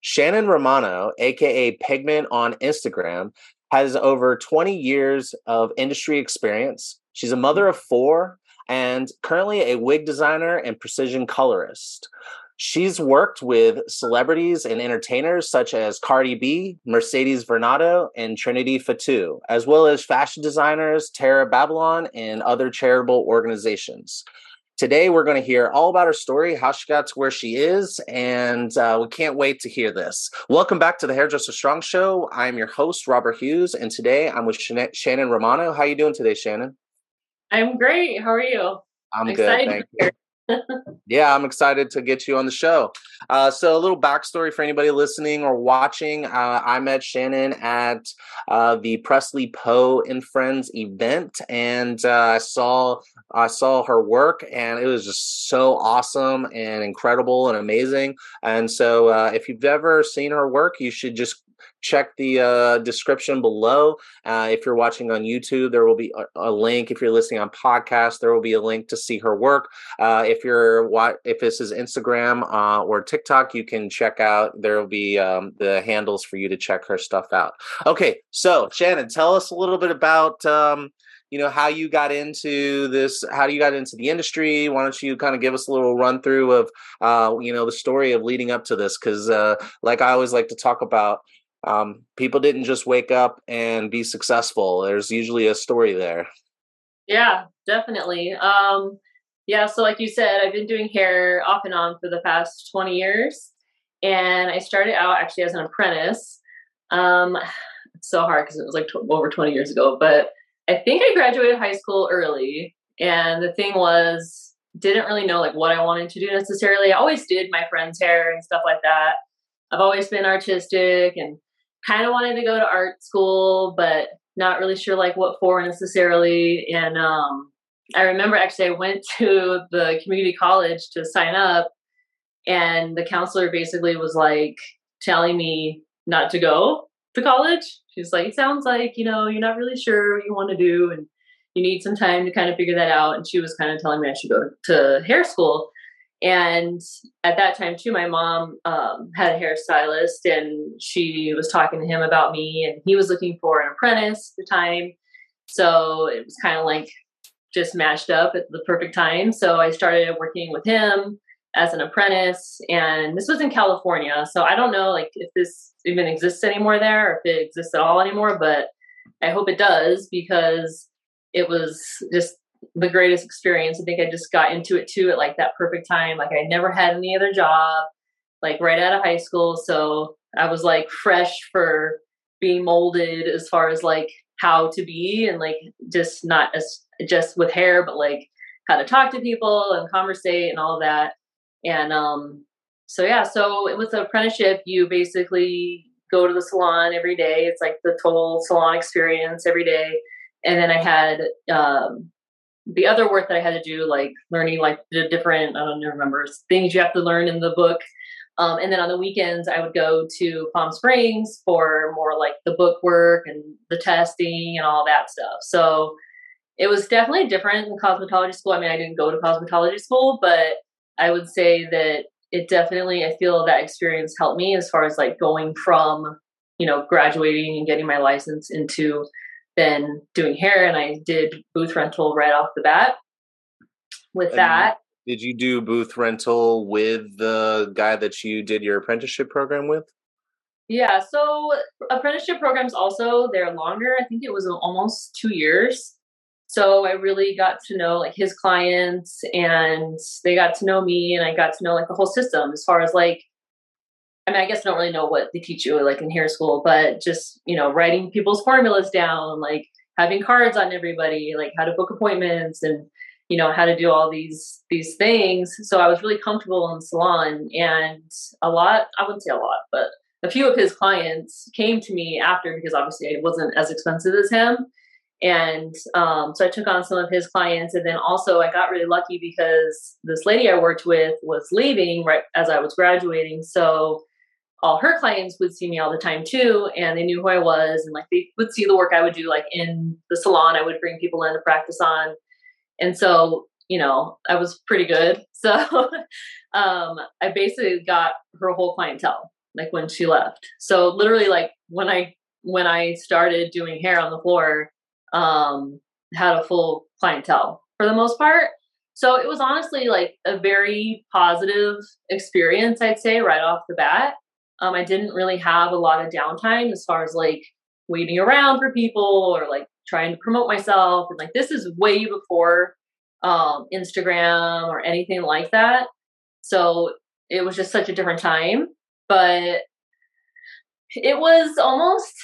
Shannon Romano, aka Pigment on Instagram, has over 20 years of industry experience. She's a mother of four and currently a wig designer and precision colorist. She's worked with celebrities and entertainers such as Cardi B, Mercedes Varnado, and Trinity Fatu, as well as fashion designers Tara Babylon and other charitable organizations. Today, we're going to hear all about her story, how she got to where she is, and uh, we can't wait to hear this. Welcome back to the Hairdresser Strong Show. I'm your host, Robert Hughes, and today I'm with Shannon Romano. How are you doing today, Shannon? I'm great. How are you? I'm, I'm good. Thank you yeah, I'm excited to get you on the show. Uh, so, a little backstory for anybody listening or watching. Uh, I met Shannon at uh, the Presley Poe and Friends event, and uh, I saw I saw her work, and it was just so awesome and incredible and amazing. And so, uh, if you've ever seen her work, you should just check the uh, description below. Uh, if you're watching on YouTube, there will be a, a, link. If you're listening on podcast, there will be a link to see her work. Uh, if you're what if this is Instagram uh, or TikTok, you can check out. There will be um, the handles for you to check her stuff out. Okay, so Shannon, tell us a little bit about. Um, you know how you got into this how you got into the industry why don't you kind of give us a little run through of uh, you know the story of leading up to this because uh, like i always like to talk about um, people didn't just wake up and be successful. There's usually a story there. Yeah, definitely. Um, yeah, so like you said, I've been doing hair off and on for the past 20 years. And I started out actually as an apprentice. Um, it's so hard because it was like t- over 20 years ago, but I think I graduated high school early. And the thing was, didn't really know like what I wanted to do necessarily. I always did my friend's hair and stuff like that. I've always been artistic and kind of wanted to go to art school, but not really sure like what for necessarily. And um, I remember actually I went to the community college to sign up, and the counselor basically was like telling me not to go to college. She's like, "It sounds like you know you're not really sure what you want to do, and you need some time to kind of figure that out." And she was kind of telling me I should go to hair school. And at that time, too, my mom um, had a hairstylist and she was talking to him about me, and he was looking for an apprentice at the time. So it was kind of like just matched up at the perfect time. So I started working with him as an apprentice, and this was in California. So I don't know like if this even exists anymore there, or if it exists at all anymore, but I hope it does because it was just the greatest experience. I think I just got into it too at like that perfect time. Like I never had any other job, like right out of high school. So I was like fresh for being molded as far as like how to be and like just not as just with hair, but like how to talk to people and conversate and all of that. And um so yeah, so it was an apprenticeship. You basically go to the salon every day. It's like the total salon experience every day. And then I had um the other work that I had to do, like learning like the different, I don't remember, things you have to learn in the book. Um, and then on the weekends, I would go to Palm Springs for more like the book work and the testing and all that stuff. So it was definitely different in cosmetology school. I mean, I didn't go to cosmetology school, but I would say that it definitely, I feel that experience helped me as far as like going from, you know, graduating and getting my license into been doing hair and I did booth rental right off the bat. With and that, did you do booth rental with the guy that you did your apprenticeship program with? Yeah, so apprenticeship programs also they're longer. I think it was almost 2 years. So I really got to know like his clients and they got to know me and I got to know like the whole system as far as like I mean, I guess I don't really know what they teach you like in hair school, but just, you know, writing people's formulas down, like having cards on everybody, like how to book appointments and, you know, how to do all these these things. So I was really comfortable in the salon and a lot, I wouldn't say a lot, but a few of his clients came to me after because obviously it wasn't as expensive as him. And um, so I took on some of his clients. And then also I got really lucky because this lady I worked with was leaving right as I was graduating. So all her clients would see me all the time too and they knew who i was and like they would see the work i would do like in the salon i would bring people in to practice on and so you know i was pretty good so um i basically got her whole clientele like when she left. So literally like when I when I started doing hair on the floor, um, had a full clientele for the most part. So it was honestly like a very positive experience, I'd say, right off the bat. Um, I didn't really have a lot of downtime as far as like waiting around for people or like trying to promote myself. And like this is way before um, Instagram or anything like that. So it was just such a different time. But it was almost,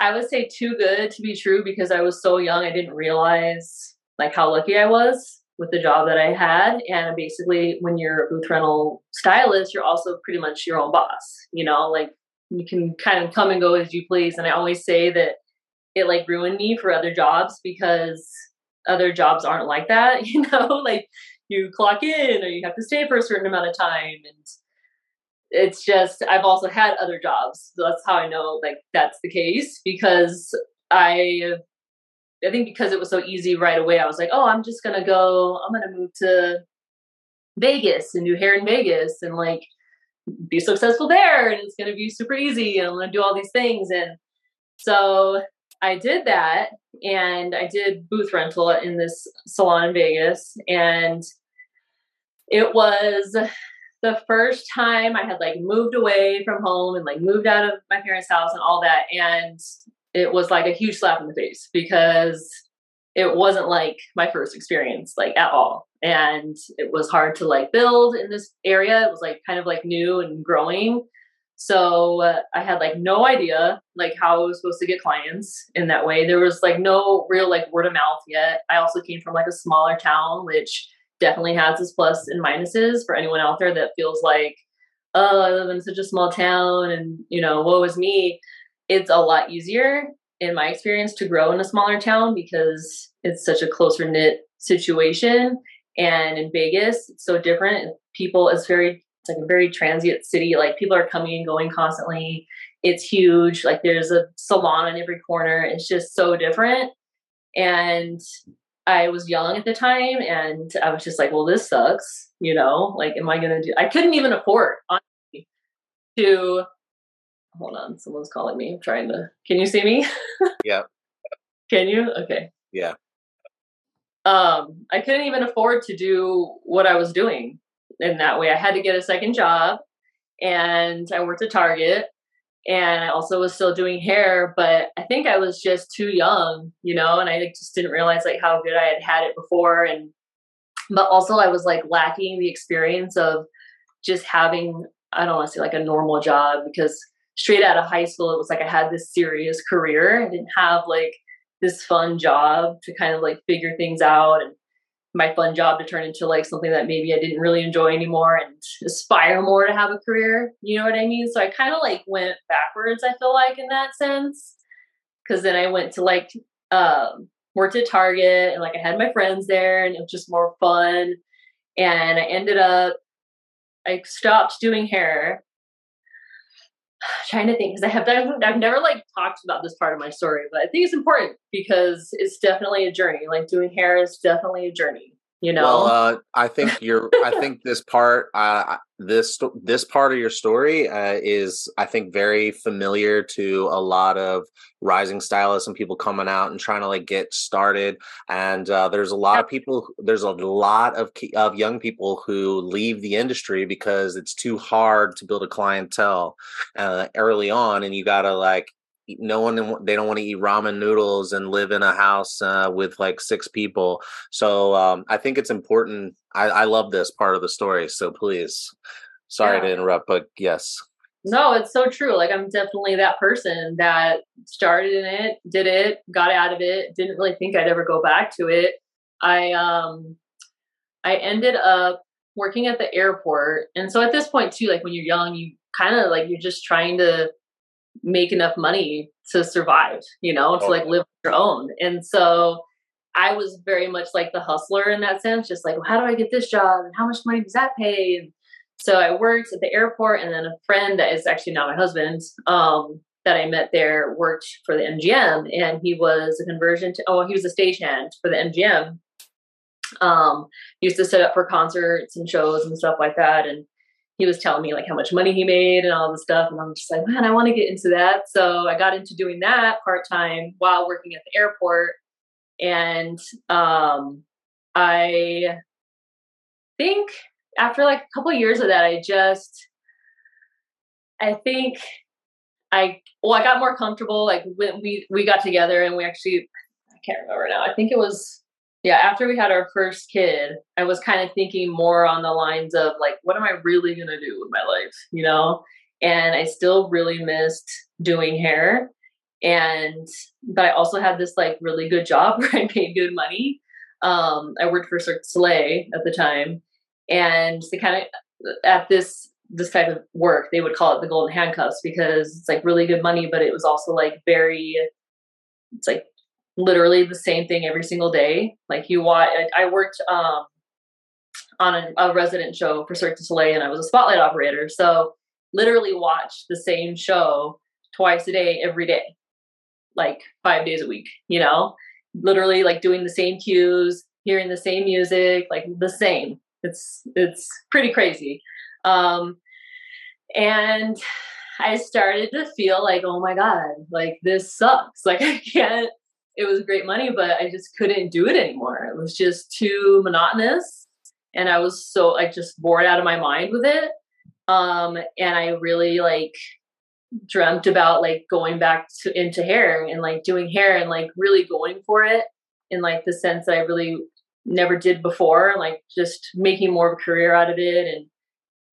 I would say, too good to be true because I was so young. I didn't realize like how lucky I was with the job that I had. And basically, when you're a booth rental stylist, you're also pretty much your own boss. You know, like you can kind of come and go as you please. And I always say that it like ruined me for other jobs because other jobs aren't like that. You know, like you clock in or you have to stay for a certain amount of time. And it's just, I've also had other jobs. So that's how I know like that's the case because I I think because it was so easy right away, I was like, oh, I'm just gonna go. I'm gonna move to Vegas and do hair in Vegas and like be successful there, and it's gonna be super easy, and I'm gonna do all these things. And so I did that, and I did booth rental in this salon in Vegas, and it was the first time I had like moved away from home and like moved out of my parents' house and all that. And it was like a huge slap in the face because it wasn't like my first experience like at all. And it was hard to like build in this area. It was like kind of like new and growing. So uh, i had like no idea like how i was supposed to get clients in that way. There was like no real like word of mouth yet. I also came from like a smaller town which definitely has its plus and minuses for anyone out there that feels like oh i live in such a small town and you know woe is me it's a lot easier in my experience to grow in a smaller town because it's such a closer knit situation. And in vegas it's so different. People it's very it's like a very transient city. Like people are coming and going constantly. It's huge. Like there's a salon on every corner. It's just so different. And i was young at the time and i was just like well this sucks you know? Like am i gonna do i couldn't even afford honestly, to hold on, someone's calling me. I'm trying to. Can you see me? yeah. Can you? Okay. Yeah. Um, I couldn't even afford to do what I was doing in that way. I had to get a second job, and I worked at Target, and I also was still doing hair. But I think I was just too young, you know, and I just didn't realize like how good I had had it before, and but also I was like lacking the experience of just having I don't want to say like a normal job because straight out of high school, it was like I had this serious career. I didn't have like this fun job to kind of like figure things out and my fun job to turn into like something that maybe I didn't really enjoy anymore and aspire more to have a career. You know what I mean? So I kind of like went backwards, I feel like, in that sense. Cause then I went to like, um, worked at Target and like I had my friends there and it was just more fun. And I ended up, I stopped doing hair trying to think because I have I've never like talked about this part of my story, but I think it's important because it's definitely a journey. Like doing hair is definitely a journey. You know. Well, uh, I think you're. I think this part, uh, this this part of your story uh, is, I think, very familiar to a lot of rising stylists and people coming out and trying to like get started. And uh, there's a lot of people. There's a lot of of young people who leave the industry because it's too hard to build a clientele uh, early on, and you gotta like no one they don't want to eat ramen noodles and live in a house uh, with like six people. So um, i think it's important I, I, love this part of the story so please. Sorry yeah. to interrupt but yes. No it's so true like i'm definitely that person that started in it did it got out of it didn't really think i'd ever go back to it. I um i ended up working at the airport and so at this point too like when you're young you kind of like you're just trying to make enough money to survive, you know, to like live your own. And so I was very much like the hustler in that sense, just like, well, how do I get this job and how much money does that pay? And so I worked at the airport, and then a friend that is actually not my husband, um, that I met there worked for the MGM, and he was a conversion to oh, he was a stagehand for the MGM. Um, used to set up for concerts and shows and stuff like that, and he was telling me like how much money he made and all this stuff. And I'm just like, man, I want to get into that. So I got into doing that part time while working at the airport. And um, I think after like a couple of years of that, I just, I think I, well, I got more comfortable. Like when we, we got together and we actually, I can't remember now. I think it was yeah, after we had our first kid, I was kind of thinking more on the lines of like, what am I really going to do with my life? You know? And I still really missed doing hair. And, but I also had this like really good job where I made good money. Um, I worked for Cirque Soleil at the time. And they kind of, at this, this type of work, they would call it the golden handcuffs because it's like really good money, but it was also like very, it's like literally the same thing every single day. Like you watch, I worked um, on a, a, resident show for Cirque du Soleil, and I was a spotlight operator. So literally watch the same show twice a day, every day, like five days a week. You know, literally like doing the same cues, hearing the same music, like the same. It's it's pretty crazy. Um, and I started to feel like, oh my God, like this sucks. Like I can't it was great money, but I just couldn't do it anymore. It was just too monotonous. And I was so like just bored out of my mind with it. Um, and I really like dreamt about like going back to into hair and like doing hair and like really going for it in like the sense that I really never did before, like just making more of a career out of it and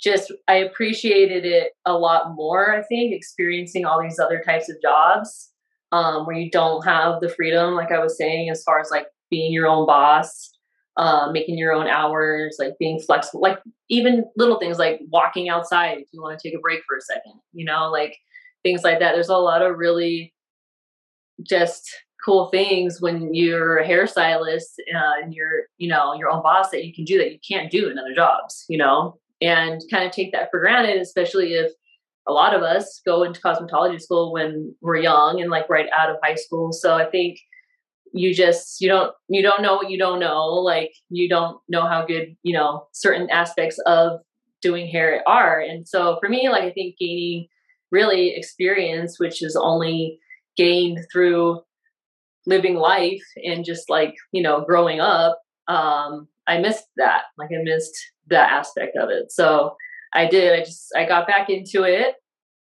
just I appreciated it a lot more, I think, experiencing all these other types of jobs um, where you don't have the freedom, like I was saying, as far as like being your own boss, uh, making your own hours, like being flexible, like even little things like walking outside if you want to take a break for a second, you know, like things like that. There's a lot of really just cool things when you're a hairstylist uh, and you're, you know, your own boss that you can do that you can't do in other jobs, you know, and kind of take that for granted, especially if a lot of us go into cosmetology school when we're young and like right out of high school. So I think you just you don't you don't know what you don't know. Like you don't know how good, you know, certain aspects of doing hair are. And so for me, like I think gaining really experience, which is only gained through living life and just like, you know, growing up, um, I missed that. Like I missed that aspect of it. So I did. I just I got back into it,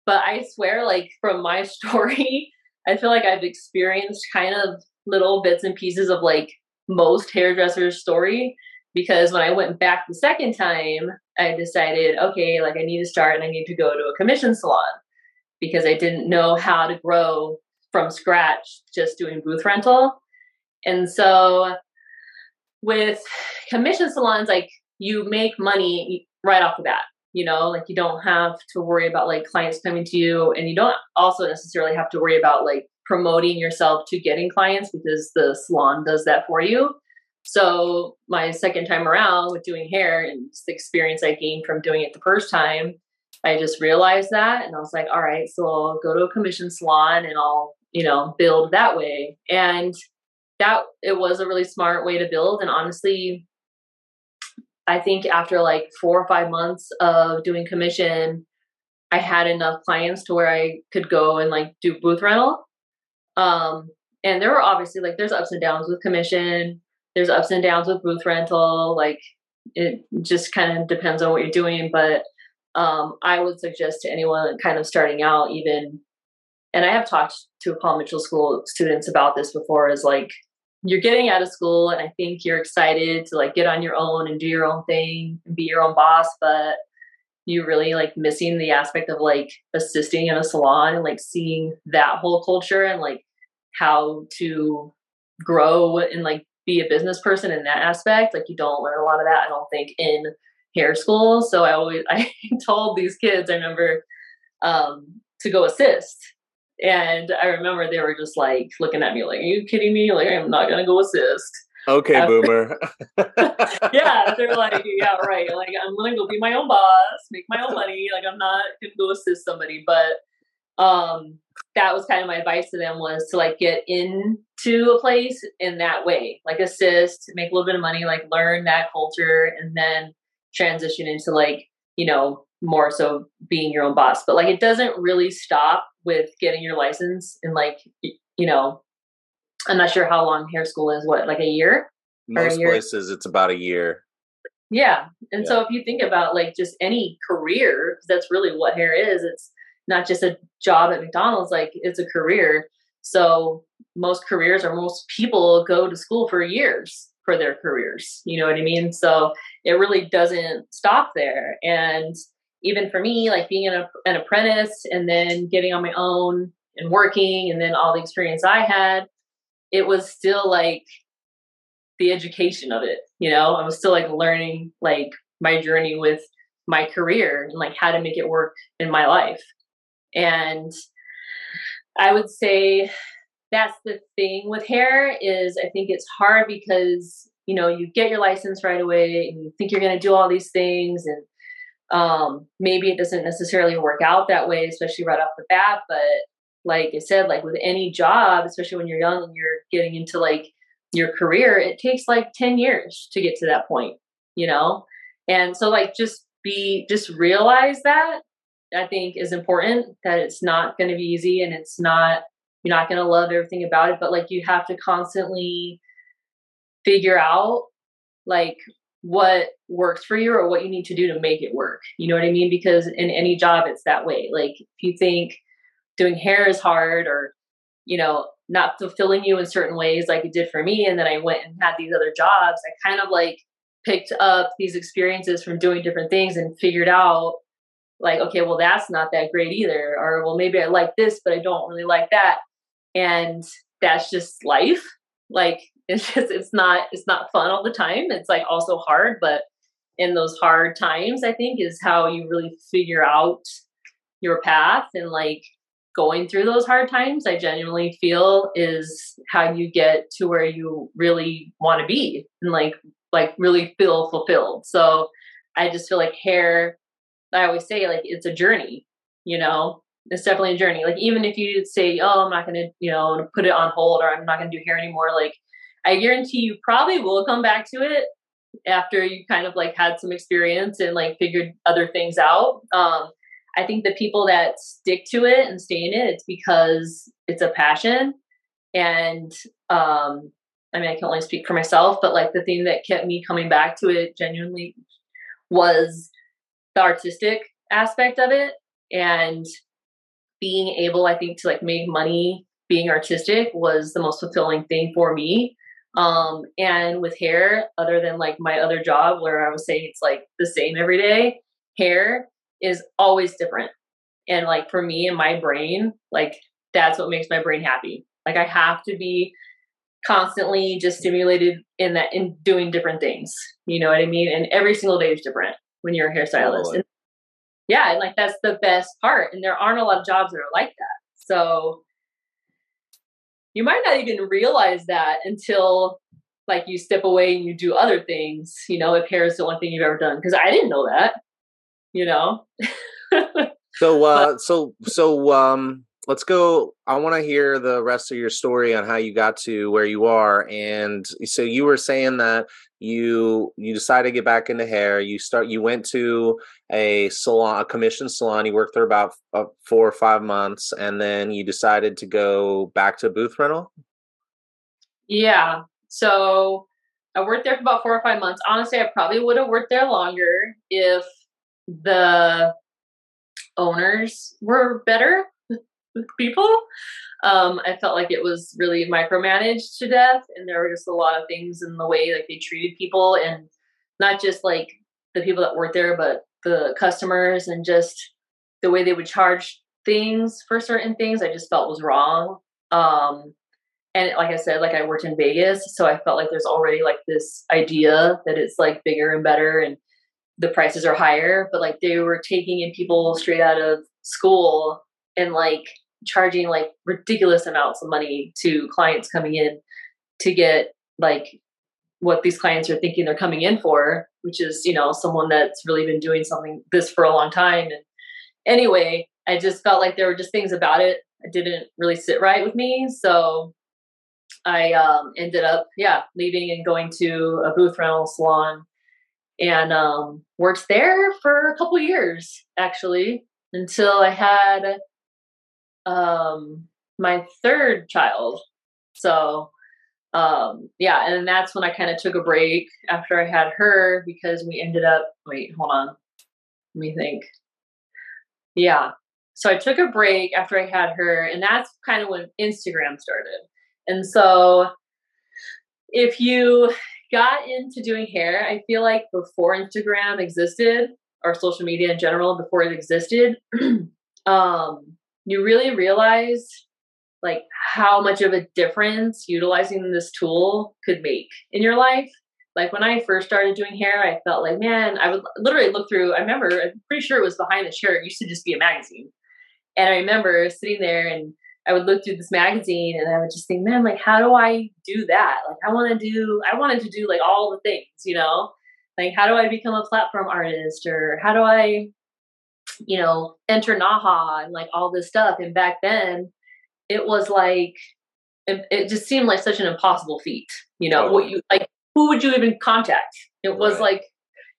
but I swear, like from my story, I feel like I've experienced kind of little bits and pieces of like most hairdressers' story. Because when I went back the second time, I decided, okay, like I need to start and I need to go to a commission salon because I didn't know how to grow from scratch just doing booth rental. And so with commission salons, like you make money right off the bat you know like you don't have to worry about like clients coming to you and you don't also necessarily have to worry about like promoting yourself to getting clients because the salon does that for you. So my second time around with doing hair and the experience i gained from doing it the first time i just realized that and i was like all right so i'll go to a commission salon and i'll you know build that way. And that it was a really smart way to build and honestly I think after like four or five months of doing commission, I had enough clients to where I could go and like do booth rental. Um, and there were obviously like there's ups and downs with commission, there's ups and downs with booth rental. Like it just kind of depends on what you're doing. But um, I would suggest to anyone kind of starting out, even, and I have talked to Paul Mitchell School students about this before, is like you're getting out of school and I think you're excited to like get on your own and do your own thing and be your own boss, but you're really like missing the aspect of like assisting in a salon and like seeing that whole culture and like how to grow and like be a business person in that aspect. Like you don't learn a lot of that, I don't think, in hair school. So I always I told these kids, I remember um to go assist and I remember they were just like looking at me like, Are you kidding me? Like, I'm not going to go assist. Okay, After, boomer. yeah, they're like, Yeah, right. Like, I'm going to go be my own boss, make my own money. Like, I'm not going to go assist somebody. But um, that was kind of my advice to them was to like get into a place in that way, like assist, make a little bit of money, like learn that culture, and then transition into like, you know, more so being your own boss. But like it doesn't really stop with getting your license and like you know, I'm not sure how long hair school is. What like a year? Most a year? places it's about a year. Yeah, and yeah. so if you think about like just any career, that's really what hair is. It's not just a job at McDonald's. Like it's a career. So most careers or most people go to school for years for their careers. You know what I mean? So it really doesn't stop there. And even for me, like being an, an apprentice and then getting on my own and working and then all the experience I had, it was still like the education of it. You know, I was still like learning like my journey with my career and like how to make it work in my life. And I would say that's the thing with hair is I think it's hard because you know you get your license right away and you think you're going to do all these things and um, maybe it doesn't necessarily work out that way especially right off the bat but like i said like with any job especially when you're young and you're getting into like your career it takes like 10 years to get to that point you know? And so like just be just realize that i think is important that it's not going to be easy and it's not you're not going to love everything about it, but like you have to constantly figure out like what works for you or what you need to do to make it work. You know what I mean? Because in any job, it's that way. Like if you think doing hair is hard or, you know, not fulfilling you in certain ways like it did for me, and then I went and had these other jobs, I kind of like picked up these experiences from doing different things and figured out like okay well that's not that great either or well maybe i like this but i don't really like that and that's just life like it's just it's not it's not fun all the time. It's like also hard but in those hard times i think is how you really figure out your path and like going through those hard times i genuinely feel is how you get to where you really want to be and like like really feel fulfilled. So i just feel like hair i always say like it's a journey you know? It's definitely a journey. Like even if you say, "Oh, I'm not going to, you know, put it on hold or I'm not going to do hair anymore," like I guarantee you probably will come back to it after you kind of like had some experience and like figured other things out. Um, I think the people that stick to it and stay in it, it's because it's a passion. And um, I mean, I can only speak for myself, but like the thing that kept me coming back to it genuinely was the artistic aspect of it and being able, I think, to like make money being artistic was the most fulfilling thing for me. Um, and with hair, other than like my other job where I was saying it's like the same every day, hair is always different. And like for me and my brain, like that's what makes my brain happy. Like I have to be constantly just stimulated in that in doing different things. You know what I mean? And every single day is different when you're a hairstylist. And yeah, and like that's the best part. And there aren't a lot of jobs that are like that. So you might not even realize that until like you step away and you do other things, you know, if hair is the one thing you've ever done. Cause I didn't know that, you know. so uh so so um let's go i want to hear the rest of your story on how you got to where you are and so you were saying that you you decided to get back into hair you start you went to a salon a commission salon you worked there about uh, four or five months and then you decided to go back to booth rental? Yeah so i worked there for about four or five months. Honestly i probably would have worked there longer if the owners were better with people. Um, I felt like it was really micromanaged to death, and there were just a lot of things in the way like they treated people, and not just like the people that worked there, but the customers, and just the way they would charge things for certain things. I just felt was wrong. Um, and like I said, like I worked in Vegas, so I felt like there's already like this idea that it's like bigger and better, and the prices are higher. But like they were taking in people straight out of school and like charging like ridiculous amounts of money to clients coming in to get like what these clients are thinking they're coming in for, which is, you know, someone that's really been doing something this for a long time. And anyway, I just felt like there were just things about it that didn't really sit right with me. So I um, ended up, yeah, leaving and going to a booth rental salon. and um, worked there for a couple years actually until I had um, my third child. So um, yeah, and that's when I kind of took a break after I had her because we ended up. Wait, hold on. Let me think. Yeah, so I took a break after I had her, and that's kind of when Instagram started. And so if you got into doing hair, I feel like before Instagram existed or social media in general, before it existed, um, you really realize like how much of a difference utilizing this tool could make in your life. Like when I first started doing hair, I felt like, man, I would literally look through. I remember, I'm pretty sure it was behind the chair. It used to just be a magazine. And I remember sitting there and I would look through this magazine and I would just think, man, like, how do I do that? Like, I want to do, I wanted to do like all the things, you know? Like, how do I become a platform artist or how do I, you know, enter NAHA and like all this stuff? And back then, it was like, it, it just seemed like such an impossible feat, you know? What you like, who would you even contact? It was right. like,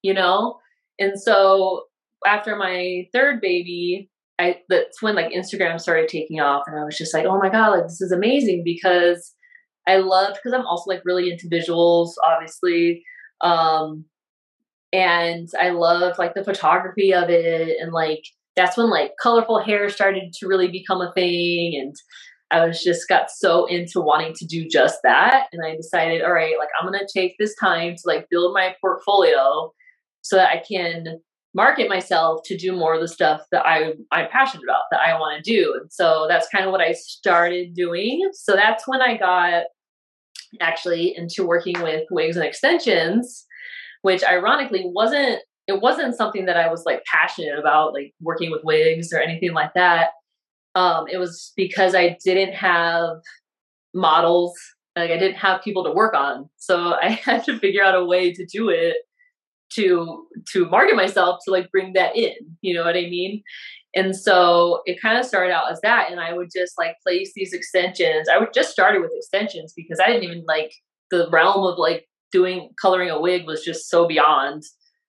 you know? And so after my third baby, I that's when like Instagram started taking off, and I was just like, oh my god, like this is amazing because I loved because I'm also like really into visuals, obviously, um, and I love like the photography of it, and like that's when like colorful hair started to really become a thing, and I was just got so into wanting to do just that, and I decided, all right, like I'm gonna take this time to like build my portfolio so that I can market myself to do more of the stuff that I I'm passionate about that I want to do. And so that's kind of what I started doing. So that's when I got actually into working with wigs and extensions, which ironically wasn't it wasn't something that I was like passionate about, like working with wigs or anything like that. Um, it was because I didn't have models, like I didn't have people to work on. So I had to figure out a way to do it to to market myself to like bring that in you know what i mean and so it kind of started out as that and i would just like place these extensions i would just started with extensions because i didn't even like the realm of like doing coloring a wig was just so beyond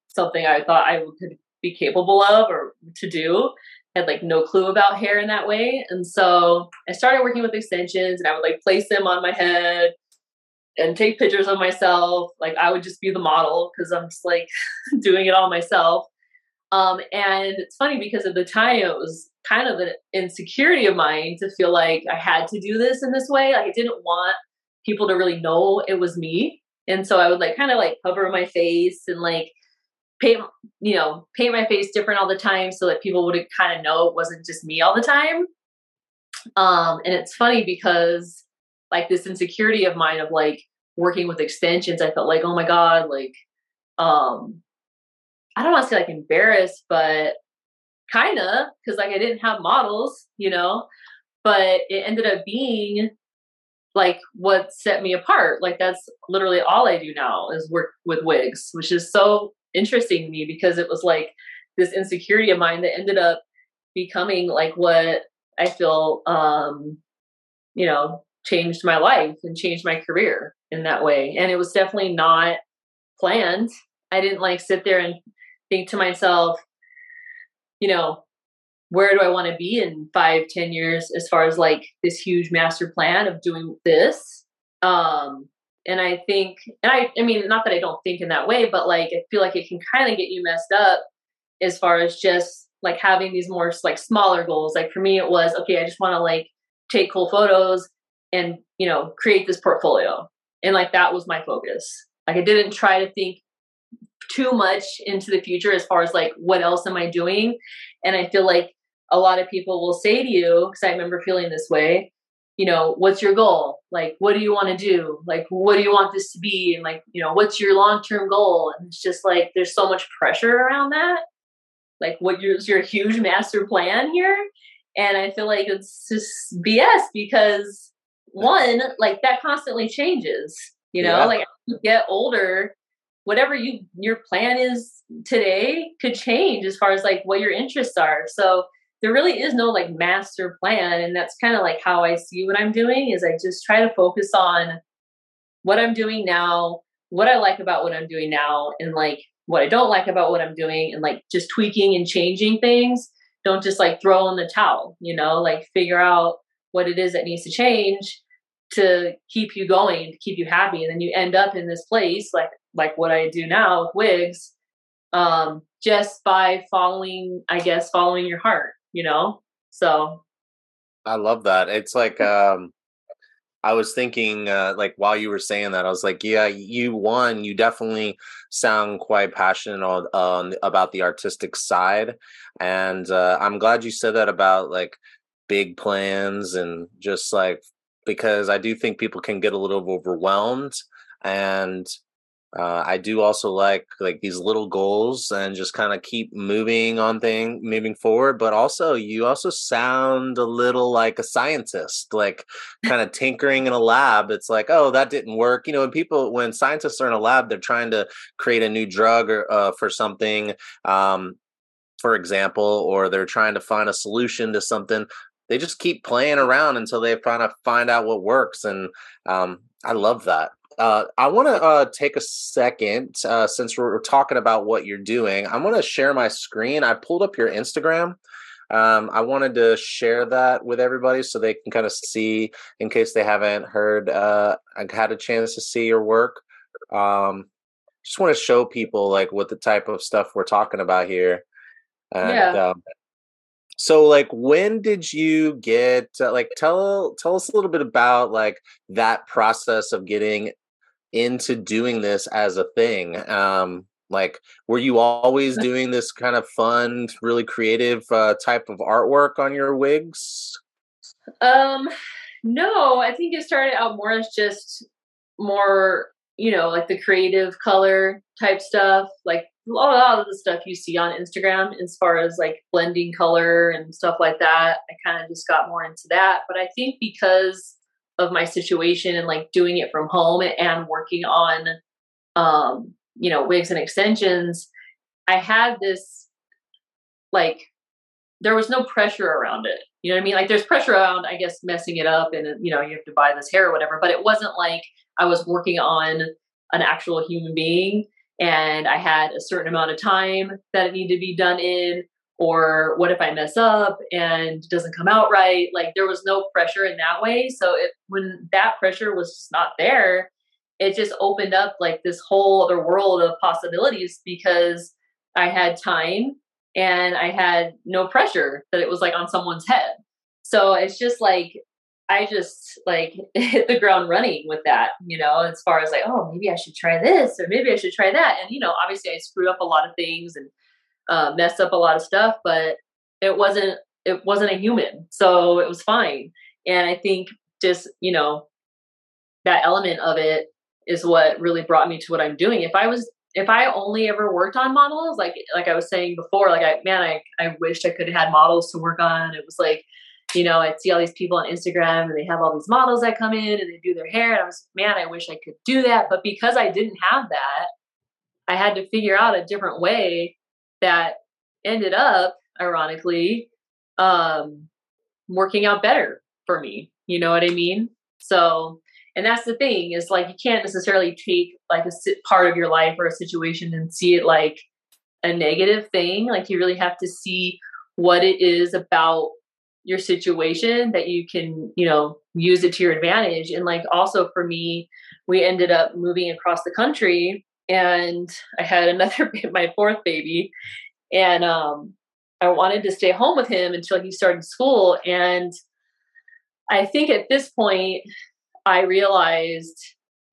something i thought i could be capable of or to do I had like no clue about hair in that way and so i started working with extensions and i would like place them on my head and take pictures of myself. Like I would just be the model because I'm just like doing it all myself. Um, and it's funny because at the time it was kind of an insecurity of mine to feel like I had to do this in this way. Like I didn't want people to really know it was me. And so I would like kind of like cover my face and like paint, you know, paint my face different all the time so that people would kind of know it wasn't just me all the time. Um, and it's funny because like this insecurity of mine of like working with extensions, I felt like, oh my God, like, um, I don't want to say like embarrassed, but kind of, because like I didn't have models, you know, but it ended up being like what set me apart. Like that's literally all I do now is work with wigs, which is so interesting to me because it was like this insecurity of mine that ended up becoming like what I feel um you know changed my life and changed my career in that way. And it was definitely not planned. I didn't like sit there and think to myself, you know, where do I want to be in five, ten years as far as like this huge master plan of doing this? Um, and I think, and I, I mean, not that I don't think in that way, but like I feel like it can kind of get you messed up as far as just like having these more like smaller goals. Like for me, it was okay. I just want to like take cool photos and you know create this portfolio and like that was my focus like i didn't try to think too much into the future as far as like what else am i doing and i feel like a lot of people will say to you because i remember feeling this way you know what's your goal? Like what do you want to do? Like what do you want this to be? And like you know what's your long term goal? And it's just like there's so much pressure around that. Like what your your huge master plan here? And i feel like it's just bs because one, like that constantly changes, you know, yeah. like you get older, whatever you your plan is today could change as far as like what your interests are. So there really is no like master plan. And that's kind of like how I see what I'm doing is I just try to focus on what I'm doing now, what I like about what I'm doing now, and like what I don't like about what I'm doing and like just tweaking and changing things. Don't just like throw in the towel, you know, like figure out what it is that needs to change to keep you going, to keep you happy. And then you end up in this place like like what I do now with wigs, um, just by following, I guess, following your heart, you know? So I love that. It's like um I was thinking, uh, like while you were saying that, I was like, yeah, you won. You definitely sound quite passionate on, on about the artistic side, and uh, I'm glad you said that about like big plans and just like because I do think people can get a little overwhelmed and uh, I do also like like these little goals and just kind of keep moving on thing moving forward. But also, you also sound a little like a scientist, like kind of tinkering in a lab. It's like, oh, that didn't work. You know, when people when scientists are in a lab, they're trying to create a new drug or uh, for something. Um, for example, or they're trying to find a solution to something they just keep playing around until they kind of find out what works and um, i love that uh, I want to uh, take a second uh, since we're talking about what you're doing. I want to share my screen. I pulled up your Instagram. Um, I wanted to share that with everybody so they can kind of see, in case they haven't heard, uh, I had a chance to see your work. Um, just want to show people like what the type of stuff we're talking about here. And, yeah. Um, so like when did you get uh, like tell tell us a little bit about like that process of getting into doing this as a thing? Um, like, were you always doing this kind of fun, really creative uh, type of artwork on your wigs? Um, no, I think it started out more as just more, you know, like the creative color type stuff, like a lot of the stuff you see on Instagram as far as like blending color and stuff like that. I kind of just got more into that. But I think because of my situation and like doing it from home and working on um you know wigs and extensions i had this like there was no pressure around it. You know what i mean? Like there's pressure around i guess messing it up and you know you have to buy this hair or whatever but it wasn't like i was working on an actual human being and i had a certain amount of time that it needed to be done in or what if I mess up and doesn't come out right? Like there was no pressure in that way. So it, when that pressure was just not there, it just opened up like this whole other world of possibilities because I had time and I had no pressure that it was like on someone's head. So it's just like I just like hit the ground running with that, you know, as far as like, oh, maybe I should try this or maybe I should try that. And, you know, obviously I screwed up a lot of things and uh, messed up a lot of stuff, but it wasn't it wasn't a human, so it was fine. And I think just you know that element of it is what really brought me to what I'm doing. If I was if I only ever worked on models, like like I was saying before, like I man, I I wished I could have had models to work on. It was like, you know, I'd see all these people on Instagram and they have all these models that come in and they do their hair, and I was man, I wish I could do that. But because I didn't have that, I had to figure out a different way that ended up, ironically, um, working out better for me. You know what I mean? So, and that's the thing is like you can't necessarily take like a part of your life or a situation and see it like a negative thing. Like you really have to see what it is about your situation that you can, you know, use it to your advantage. And like also for me, we ended up moving across the country and I had another my fourth baby, and um, I wanted to stay home with him until he started school. And I think at this point, I realized,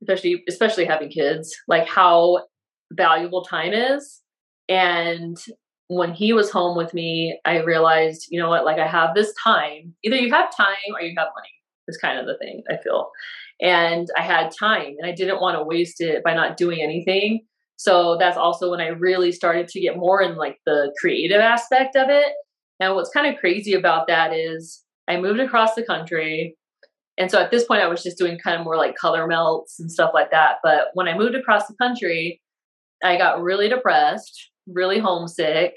especially especially having kids, like how valuable time is. And when he was home with me, I realized, you know what, like I have this time. Either you have time or you have money. Is kind of the thing I feel and I had time and I didn't want to waste it by not doing anything. So that's also when I really started to get more in like the creative aspect of it. And what's kind of crazy about that is I moved across the country. And so at this point, I was just doing kind of more like color melts and stuff like that. But when I moved across the country, I got really depressed, really homesick.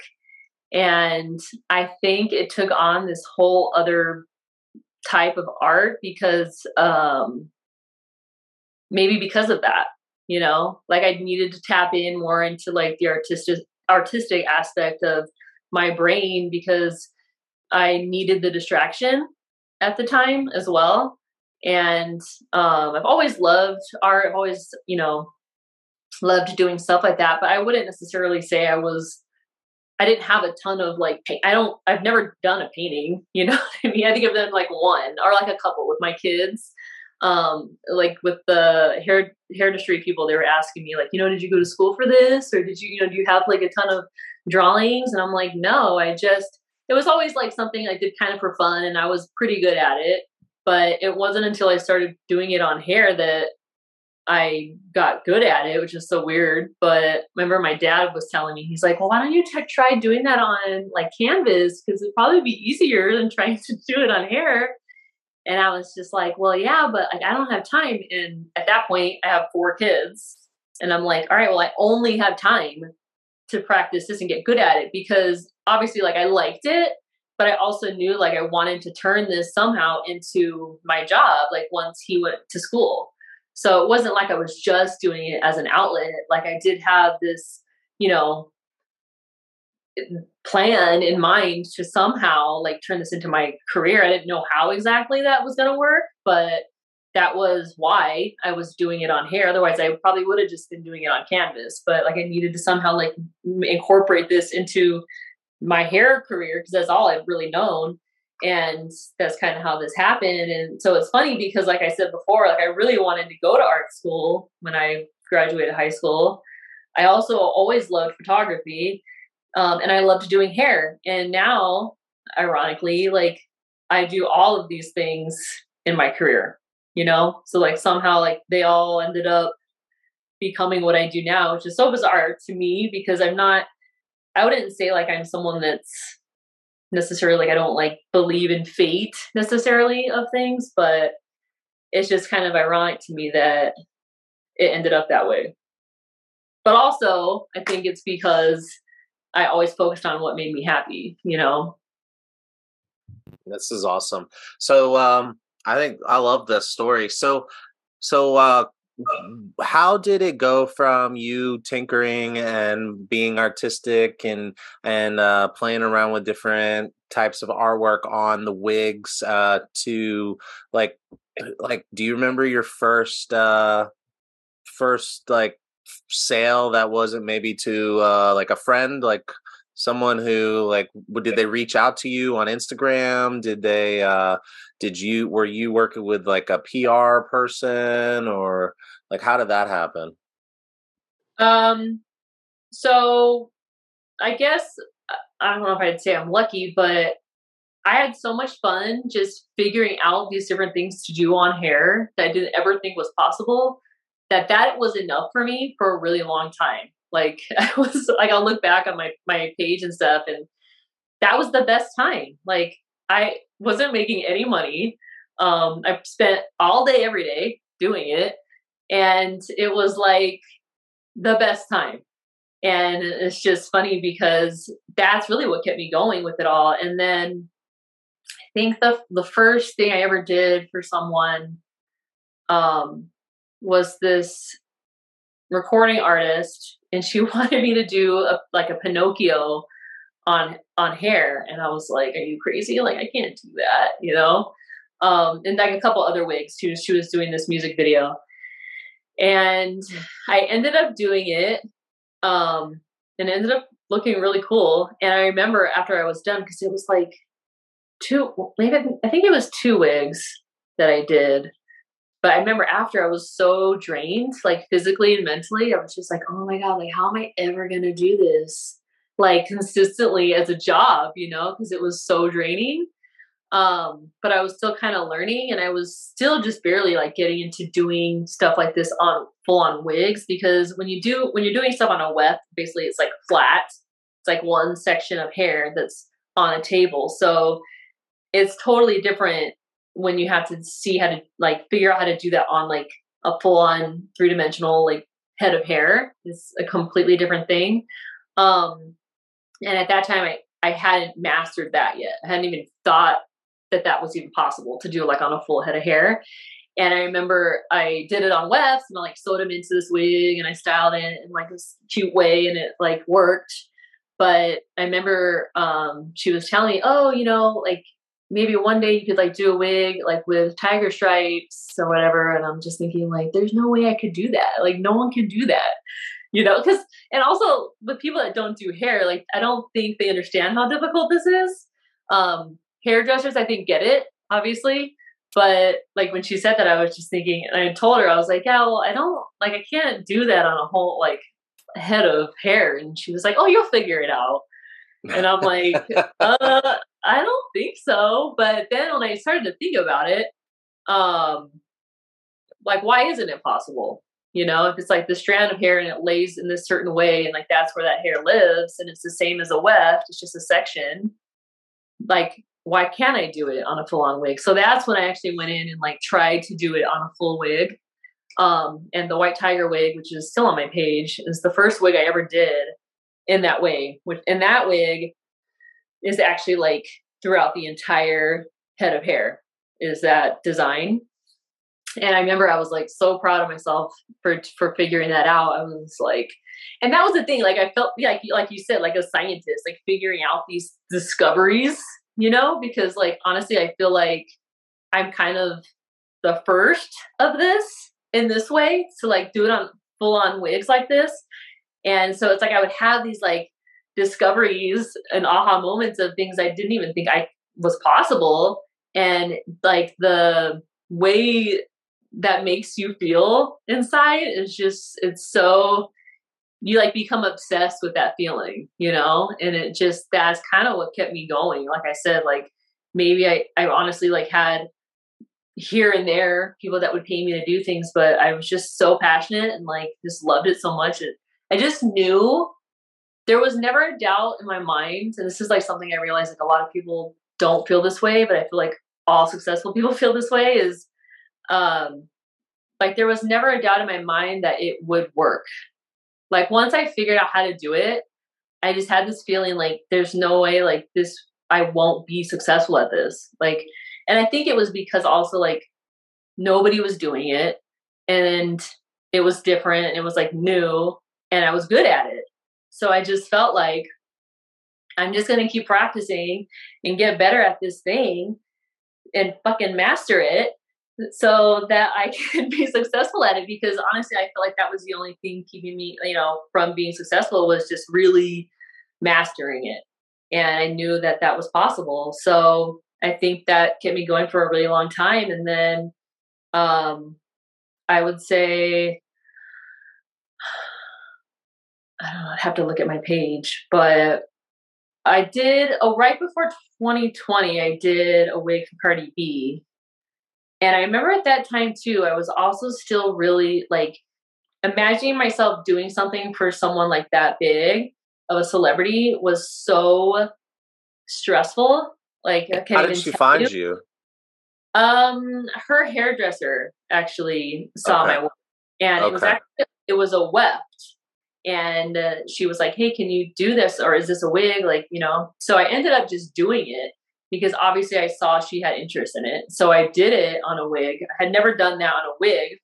And I think it took on this whole other type of art because um, maybe because of that you know? Like i needed to tap in more into like the artistic artistic aspect of my brain because i needed the distraction at the time as well. And um, i've always loved art i've always you know loved doing stuff like that but i wouldn't necessarily say i was i didn't have a ton of like i don't i've never done a painting you know i mean? I think i've done like one or like a couple with my kids um like with the hair hair industry people they were asking me like you know did you go to school for this? Or did you you know do you have like a ton of drawings? And i'm like no i just it was always like something i did kind of for fun and i was pretty good at it. But it wasn't until i started doing it on hair that i got good at it which is so weird. But remember my dad was telling me he's like well why don't you t- try doing that on like canvas? Because it'd probably be easier than trying to do it on hair and I was just like, well, yeah, but like I don't have time. And at that point, I have four kids. And I'm like, all right, well, I only have time to practice this and get good at it because obviously, like, I liked it, but I also knew like I wanted to turn this somehow into my job, like, once he went to school. So it wasn't like I was just doing it as an outlet. Like, I did have this, you know, plan in mind to somehow like turn this into my career. I didn't know how exactly that was going to work, but that was why I was doing it on hair. Otherwise, I probably would have just been doing it on canvas. But like, I needed to somehow like incorporate this into my hair career because that's all I've really known. And that's kind of how this happened. And so it's funny because, like I said before, like I really wanted to go to art school when I graduated high school. I also always loved photography um, and I loved doing hair. And now, ironically, like I do all of these things in my career, you know? So, like, somehow, like, they all ended up becoming what I do now, which is so bizarre to me because I'm not, I wouldn't say like I'm someone that's necessarily like I don't like believe in fate necessarily of things, but it's just kind of ironic to me that it ended up that way. But also, I think it's because I always focused on what made me happy, you know. This is awesome. So um I think I love this story. So so uh how did it go from you tinkering and being artistic and and uh playing around with different types of artwork on the wigs uh to like like do you remember your first uh first like sale that wasn't maybe to uh, like a friend, like someone who like did they reach out to you on Instagram? Did they uh did you were you working with like a PR person or like how did that happen? Um so I guess uh, I don't know if I'd say I'm lucky, but I had so much fun just figuring out these different things to do on hair that I didn't ever think was possible that that was enough for me for a really long time. Like I was like I'll look back on my my page and stuff and that was the best time. Like I wasn't making any money. Um I spent all day every day doing it and it was like the best time. And it's just funny because that's really what kept me going with it all. And then I think the the first thing I ever did for someone um was this recording artist and she wanted me to do a, like a Pinocchio on on hair. And I was like are you crazy? Like I can't do that you know? Um and like a couple other wigs too she was doing this music video. And I ended up doing it um and it ended up looking really cool. And I remember after I was done because it was like two maybe I think it was two wigs that I did but I remember after I was so drained, like physically and mentally, I was just like, oh my God, like, how am I ever going to do this? Like consistently as a job, you know, because it was so draining. Um, but I was still kind of learning and I was still just barely like getting into doing stuff like this on full on wigs because when you do, when you're doing stuff on a weft, basically it's like flat. It's like one section of hair that's on a table. So it's totally different when you have to see how to like figure out how to do that on like a full on three dimensional like head of hair is a completely different thing. Um, and at that time, I, I hadn't mastered that yet. I hadn't even thought that that was even possible to do like on a full head of hair. And I remember I did it on Wefts and I like sewed him into this wig and I styled it in like this cute way and it like worked. But I remember um, she was telling me, oh, you know, like maybe one day you could like do a wig like with tiger stripes or whatever. And I'm just thinking like, there's no way I could do that. Like no one can do that, you know? Because and also with people that don't do hair, like I don't think they understand how difficult this is. Um, hairdressers, I think, get it obviously. But like when she said that, I was just thinking, and I told her, I was like, yeah, well, I don't like, I can't do that on a whole like head of hair. And she was like, oh, you'll figure it out. And I'm like, uh, I don't think so. But then when I started to think about it, um, like, why isn't it possible? You know, if it's like the strand of hair and it lays in this certain way, and like that's where that hair lives, and it's the same as a weft, it's just a section. Like, why can't I do it on a full on wig? So that's when I actually went in and like tried to do it on a full wig. Um, and the white tiger wig, which is still on my page, is the first wig I ever did in that way. Which and that wig is actually like throughout the entire head of hair is that design. And I remember I was like so proud of myself for for figuring that out. I was like, and that was the thing. Like I felt like like you said, like a scientist, like figuring out these discoveries you know, because like honestly, I feel like I'm kind of the first of this in this way to like do it on full on wigs like this. And so it's like I would have these like discoveries and aha moments of things I didn't even think I was possible. And like the way that makes you feel inside is just, it's so you like become obsessed with that feeling, you know? And it just that's kind of what kept me going. Like I said, like maybe I, I honestly like had here and there people that would pay me to do things, but I was just so passionate and like just loved it so much. And I just knew there was never a doubt in my mind. And this is like something I realized like a lot of people don't feel this way, but I feel like all successful people feel this way is um like there was never a doubt in my mind that it would work like once I figured out how to do it, I just had this feeling like there's no way like this I won't be successful at this. Like and I think it was because also like nobody was doing it and it was different it was like new and I was good at it. So I just felt like I'm just going to keep practicing and get better at this thing and fucking master it so that I could be successful at it because honestly I feel like that was the only thing keeping me you know from being successful was just really mastering it. And I knew that that was possible. So I think that kept me going for a really long time. And then um I would say I don't know I'd have to look at my page but I did oh right before 2020 I did a wig for Cardi B and I remember at that time too, I was also still really like imagining myself doing something for someone like that big of a celebrity was so stressful. Like, how did she find you. you? Um, her hairdresser actually saw okay. my work, and okay. it was actually it was a weft, and uh, she was like, "Hey, can you do this, or is this a wig?" Like, you know. So I ended up just doing it, because obviously I saw she had interest in it. So I did it on a wig. I had never done that on a wig.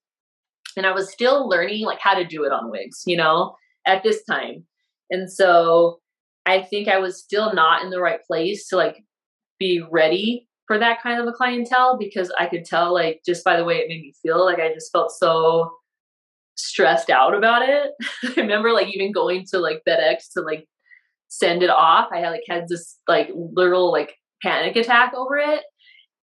And I was still learning like how to do it on wigs, you know, at this time. And so I think I was still not in the right place to like be ready for that kind of a clientele because I could tell like just by the way it made me feel like I just felt so stressed out about it. I remember like even going to like FedEx to like send it off. I had like had this like literal like panic attack over it.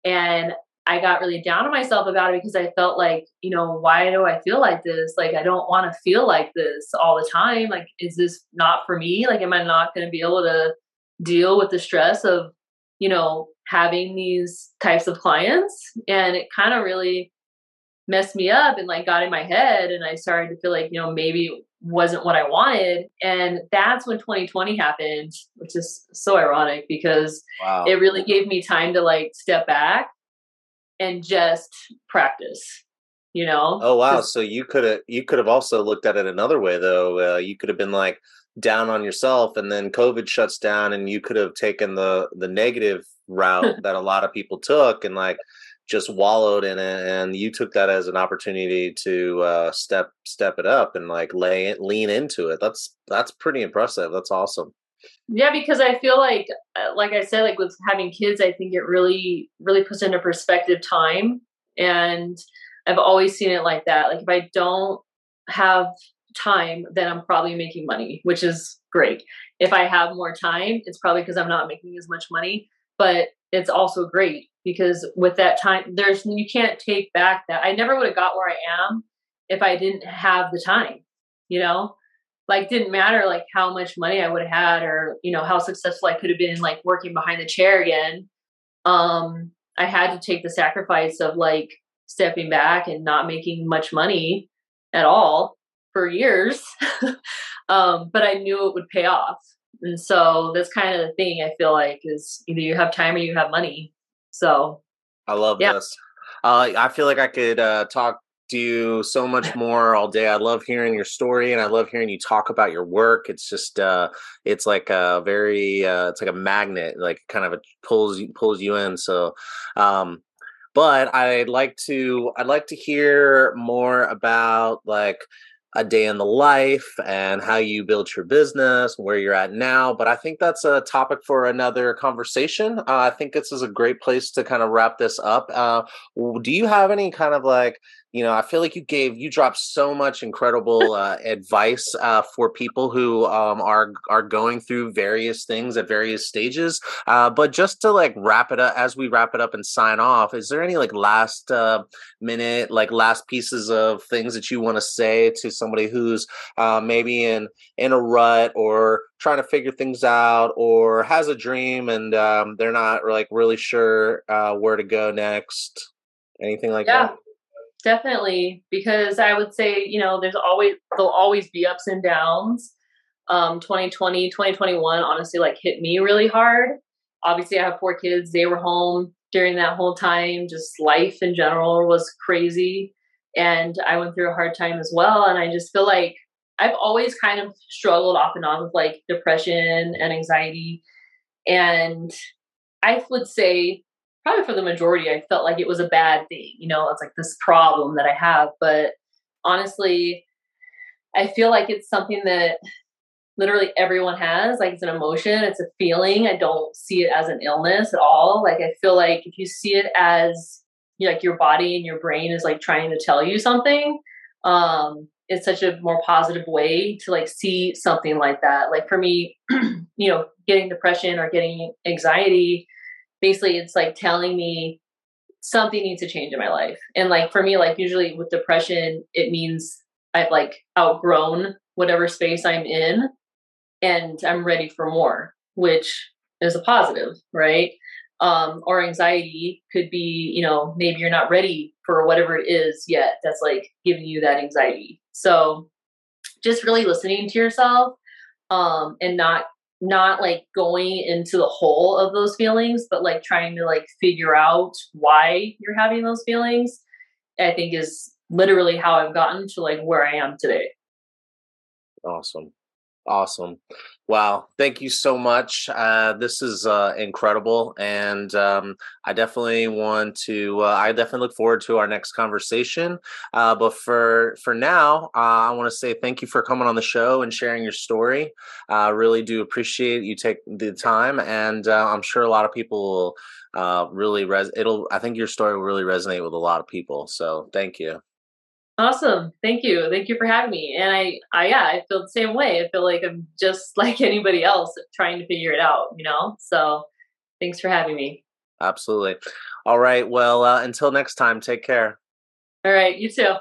And I got really down on myself about it because I felt like, you know, why do I feel like this? Like, I don't want to feel like this all the time. Like, is this not for me? Like, am I not going to be able to deal with the stress of, you know, having these types of clients? And it kind of really messed me up and like got in my head. And I started to feel like, you know, maybe wasn't what I wanted. And that's when 2020 happened, which is so ironic because wow. it really gave me time to like step back and just practice. You know? Oh wow! So you could have you could have also looked at it another way though. Uh, you could have been like down on yourself, and then COVID shuts down, and you could have taken the the negative route that a lot of people took, and like just wallowed in it and you took that as an opportunity to uh, step step it up and like lay it, lean into it. That's that's pretty impressive. That's awesome. Yeah because i feel like uh, like i said like with having kids i think it really really puts into perspective time and i've always seen it like that. Like if i don't have time then i'm probably making money which is great. If i have more time it's probably because i'm not making as much money but it's also great because with that time there's you can't take back that i never would have got where i am if i didn't have the time you know? Like didn't matter like how much money i would have had or you know how successful i could have been like working behind the chair again um i had to take the sacrifice of like stepping back and not making much money at all for years. Um but i knew it would pay off and so that's kind of the thing I feel like is either you have time or you have money. So I love yeah. this. Uh, I feel like I could uh, talk to you so much more all day. I love hearing your story and I love hearing you talk about your work. It's just uh it's like a very uh it's like a magnet, like kind of a pulls pulls you in. So um but I'd like to I'd like to hear more about like a day in the life and how you built your business, where you're at now. But I think that's a topic for another conversation. Uh, I think this is a great place to kind of wrap this up. Uh, do you have any kind of like you know i feel like you gave you dropped so much incredible uh, advice uh, for people who um, are are going through various things at various stages. Uh, but just to like wrap it up as we wrap it up and sign off is there any like last uh, minute like last pieces of things that you want to say to somebody who's uh, maybe in in a rut or trying to figure things out or has a dream and um, they're not like really sure uh, where to go next? Anything like yeah. that definitely because i would say you know there's always there'll always be ups and downs. Um 2020 2021 honestly like hit me really hard. Obviously i have four kids. They were home during that whole time. Just life in general was crazy. And i went through a hard time as well. And i just feel like i've always kind of struggled off and on with like depression and anxiety. And i would say probably for the majority, I felt like it was a bad thing. You know, it's like this problem that I have. But honestly, I feel like it's something that literally everyone has. Like it's an emotion, it's a feeling. I don't see it as an illness at all. Like I feel like if you see it as like your body and your brain is like trying to tell you something, um, it's such a more positive way to like see something like that. Like for me, you know, getting depression or getting anxiety basically it's like telling me something needs to change in my life. And like for me, like usually with depression, it means I've like outgrown whatever space I'm in and I'm ready for more, which is a positive, right? Um, or anxiety could be, you know, maybe you're not ready for whatever it is yet that's like giving you that anxiety. So just really listening to yourself um, and not not like going into the whole of those feelings, but like trying to like figure out why you're having those feelings, I think is literally how I've gotten to like where I am today. Awesome. Awesome. Wow. Thank you so much. Uh, this is uh, incredible. And um, I definitely want to, uh, I definitely look forward to our next conversation. Uh, but for, for now, uh, I want to say thank you for coming on the show and sharing your story. I really do appreciate you take the time. And uh, I'm sure a lot of people will really, res- it'll, I think your story will really resonate with a lot of people. So thank you. Awesome. Thank you. Thank you for having me. And I, I, yeah, I feel the same way. I feel like I'm just like anybody else trying to figure it out, you know? So thanks for having me. Absolutely. All right. Well, uh, until next time, take care. All right. You too.